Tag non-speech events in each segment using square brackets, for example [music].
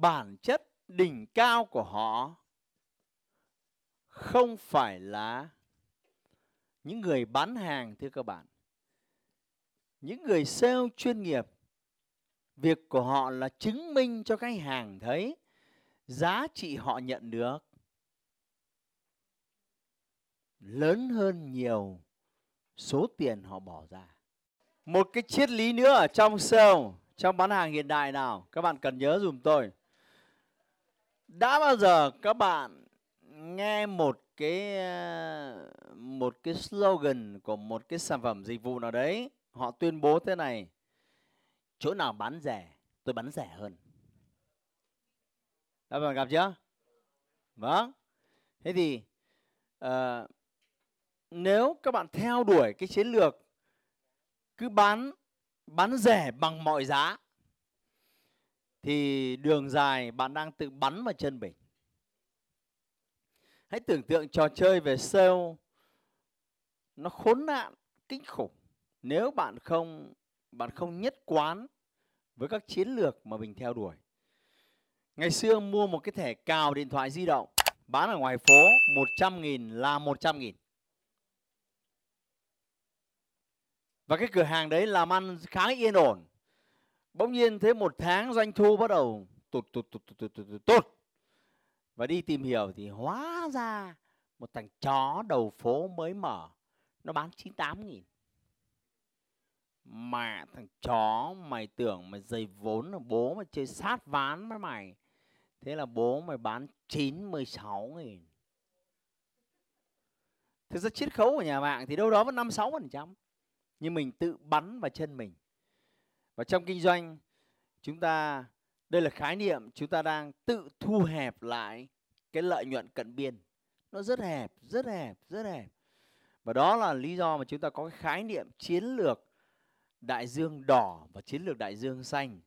bản chất đỉnh cao của họ không phải là những người bán hàng, thưa các bạn. Những người sale chuyên nghiệp, việc của họ là chứng minh cho khách hàng thấy giá trị họ nhận được lớn hơn nhiều số tiền họ bỏ ra. Một cái triết lý nữa ở trong sale, trong bán hàng hiện đại nào? Các bạn cần nhớ dùm tôi đã bao giờ các bạn nghe một cái ờ, một cái slogan của một cái sản phẩm dịch vụ nào đấy? Họ tuyên bố thế này chỗ nào bán rẻ tôi bán rẻ hơn. Các bạn gặp chưa? Vâng. Thế thì uh, nếu các bạn theo đuổi cái chiến lược cứ bán bán rẻ bằng mọi giá thì đường dài, bạn đang tự bắn vào chân mình. Hãy tưởng tượng trò chơi về sale, nó khốn nạn, kinh khủng. Nếu bạn không bạn không nhất quán với các chiến lược mà mình theo đuổi. Ngày xưa mua một cái thẻ cào điện thoại di động, bán ở ngoài phố 100 nghìn, là 100 nghìn. Và cái cửa hàng đấy làm ăn khá yên ổn bỗng nhiên thế một tháng doanh thu bắt đầu tụt tụt tụt tụt tụt tụt, tụt. và đi tìm hiểu thì hóa ra một thằng chó đầu phố mới mở nó bán 98 nghìn. Mà thằng chó mày tưởng mày dày vốn là bố mày chơi sát ván với mày. Thế là bố mày bán 96 nghìn. Thực ra chiết khấu của nhà mạng thì đâu đó vẫn năm sáu phần trăm. Nhưng mình tự bắn vào chân mình và trong kinh doanh, chúng ta, đây là khái niệm chúng ta đang tự thu hẹp lại cái lợi nhuận cận biên. Nó rất hẹp rất hẹp rất hẹp. Và đó là lý do mà chúng ta có cái khái niệm chiến lược đại dương đỏ và chiến lược đại dương xanh.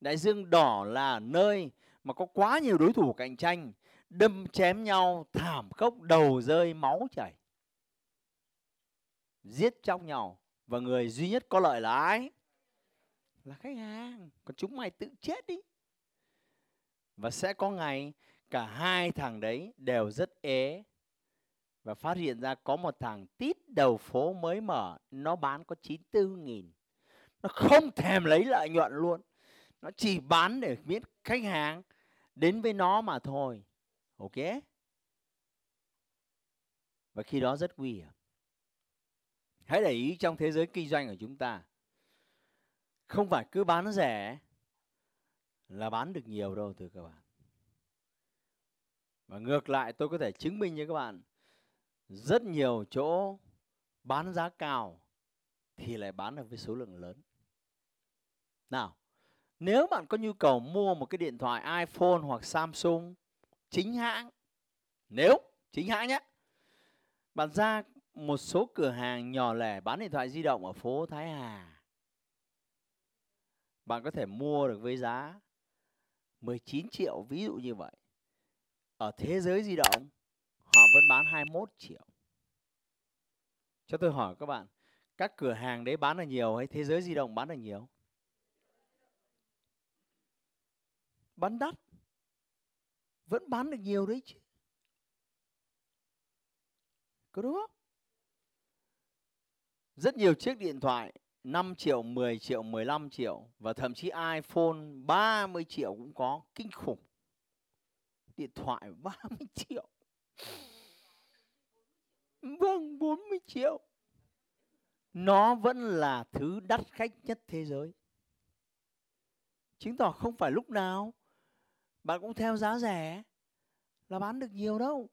Đại dương đỏ là nơi mà có quá nhiều đối thủ cạnh tranh, đâm chém nhau, thảm khốc, đầu rơi, máu chảy. Giết chóc nhau và người duy nhất có lợi là ai? Là khách hàng. Còn chúng mày tự chết đi. Và sẽ có ngày cả hai thằng đấy đều rất ế và phát hiện ra có một thằng tít đầu phố mới mở. Nó bán có 94 nghìn. Nó không thèm lấy lợi nhuận luôn. Nó chỉ bán để biết khách hàng. Đến với nó mà thôi. Ok? Và khi đó rất nguy hiểm. Hãy để ý trong thế giới kinh doanh của chúng ta không phải cứ bán rẻ là bán được nhiều đâu thưa các bạn. Và ngược lại, tôi có thể chứng minh cho các bạn, rất nhiều chỗ bán giá cao thì lại bán được với số lượng lớn. Nào, nếu bạn có nhu cầu mua một cái điện thoại iPhone hoặc Samsung, chính hãng, nếu, chính hãng nhé, bạn ra một số cửa hàng nhỏ lẻ bán điện thoại di động ở phố Thái Hà bạn có thể mua được với giá 19 triệu ví dụ như vậy. Ở thế giới di động họ vẫn bán 21 triệu. Cho tôi hỏi các bạn, các cửa hàng đấy bán được nhiều hay thế giới di động bán được nhiều? Bán đắt. Vẫn bán được nhiều đấy chứ. Có đúng không? Rất nhiều chiếc điện thoại 5 triệu, 10 triệu, 15 triệu và thậm chí iPhone 30 triệu cũng có, kinh khủng. Điện thoại [laughs] 30 triệu. Vâng, 40 triệu. Nó vẫn là thứ đắt khách nhất thế giới. Chứng tỏ không phải lúc nào bạn cũng theo giá rẻ là bán được nhiều đâu.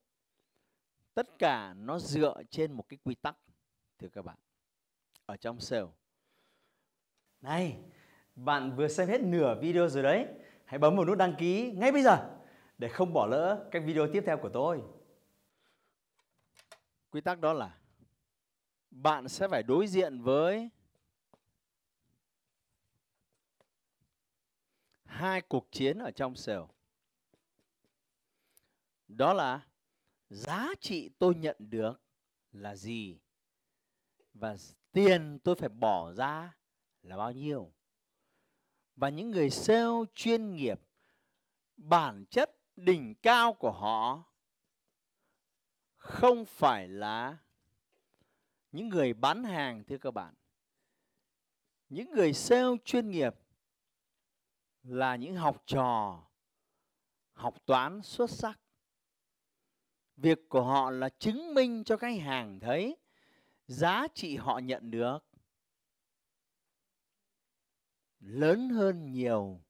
Tất cả nó dựa trên một cái quy tắc thưa các bạn. Ở trong sale này, bạn vừa xem hết nửa video rồi đấy. hãy bấm vào nút đăng ký ngay bây giờ để không bỏ lỡ các video tiếp theo của tôi. Quy tắc đó là bạn sẽ phải đối diện với hai cuộc chiến ở trong sale. Đó là giá trị tôi nhận được là gì và tiền tôi phải bỏ ra là bao nhiêu. Và những người sale chuyên nghiệp, bản chất đỉnh cao của họ không phải là những người bán hàng, thưa các bạn. Những người sale chuyên nghiệp là những học trò, học toán xuất sắc. Việc của họ là chứng minh cho khách hàng thấy giá trị họ nhận được lớn hơn nhiều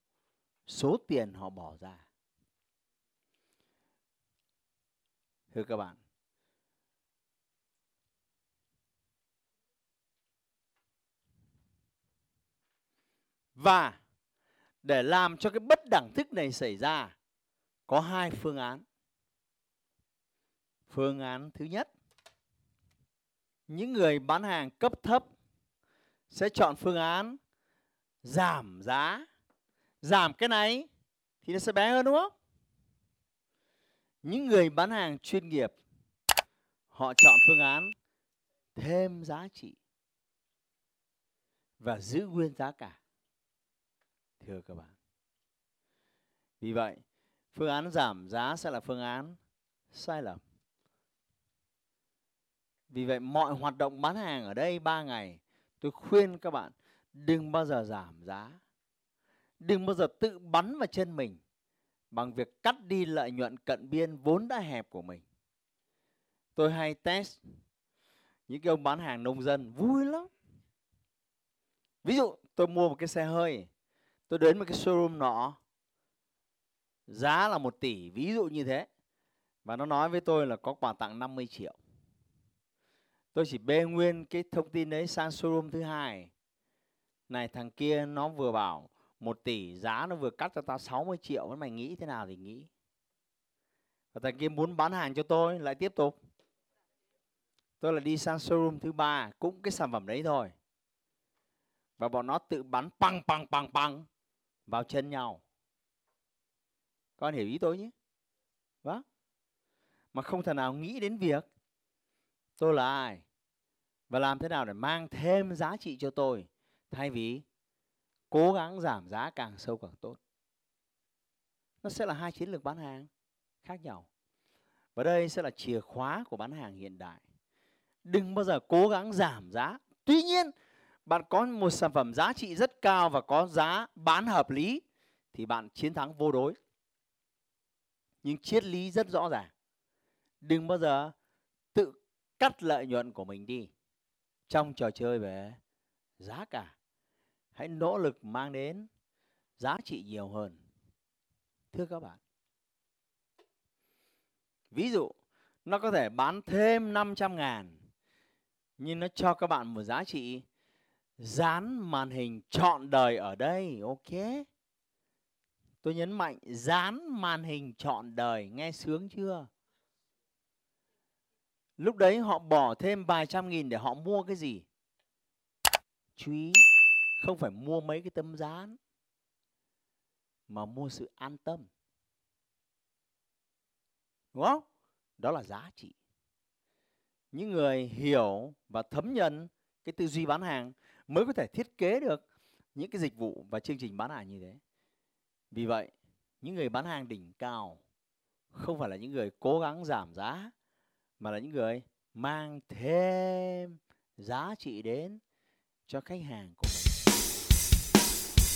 số tiền họ bỏ ra. Thưa các bạn, và để làm cho cái bất đẳng thức này xảy ra có hai phương án. Phương án thứ nhất, những người bán hàng cấp thấp sẽ chọn phương án giảm giá. Giảm cái này thì nó sẽ bé hơn đúng không? Những người bán hàng chuyên nghiệp họ chọn phương án thêm giá trị và giữ nguyên giá cả. Thưa các bạn. Vì vậy, phương án giảm giá sẽ là phương án sai lầm. Vì vậy mọi hoạt động bán hàng ở đây 3 ngày tôi khuyên các bạn đừng bao giờ giảm giá. Đừng bao giờ tự bắn vào chân mình bằng việc cắt đi lợi nhuận cận biên vốn đã hẹp của mình. Tôi hay test những cái ông bán hàng nông dân vui lắm. Ví dụ tôi mua một cái xe hơi, tôi đến một cái showroom nọ, giá là một tỷ, ví dụ như thế. Và nó nói với tôi là có quà tặng 50 triệu. Tôi chỉ bê nguyên cái thông tin đấy sang showroom thứ hai. Này, thằng kia nó vừa bảo một tỷ giá nó vừa cắt cho tao 60 triệu mày nghĩ thế nào thì nghĩ. Và thằng kia muốn bán hàng cho tôi, lại tiếp tục. Tôi là đi sang showroom thứ ba, cũng cái sản phẩm đấy thôi. Và bọn nó tự bắn păng păng păng păng, vào chân nhau. Con hiểu ý tôi nhé. Vâng mà không thể nào nghĩ đến việc tôi là ai và làm thế nào để mang thêm giá trị cho tôi thay vì cố gắng giảm giá càng sâu càng tốt. Nó sẽ là hai chiến lược bán hàng khác nhau. Và đây sẽ là chìa khóa của bán hàng hiện đại. Đừng bao giờ cố gắng giảm giá. Tuy nhiên, bạn có một sản phẩm giá trị rất cao và có giá bán hợp lý thì bạn chiến thắng vô đối. Nhưng triết lý rất rõ ràng. Đừng bao giờ tự cắt lợi nhuận của mình đi. Trong trò chơi về giá cả hãy nỗ lực mang đến giá trị nhiều hơn. Thưa các bạn. Ví dụ, nó có thể bán thêm 500 ngàn, nhưng nó cho các bạn một giá trị dán màn hình trọn đời ở đây, ok? Tôi nhấn mạnh dán màn hình trọn đời, nghe sướng chưa? Lúc đấy họ bỏ thêm vài trăm nghìn để họ mua cái gì? Chú ý không phải mua mấy cái tấm dán, mà mua sự an tâm. Đúng không? Đó là giá trị. Những người hiểu và thấm nhận cái tư duy bán hàng mới có thể thiết kế được những cái dịch vụ và chương trình bán hàng như thế. Vì vậy, những người bán hàng đỉnh cao không phải là những người cố gắng giảm giá, mà là những người mang thêm giá trị đến cho khách hàng của mình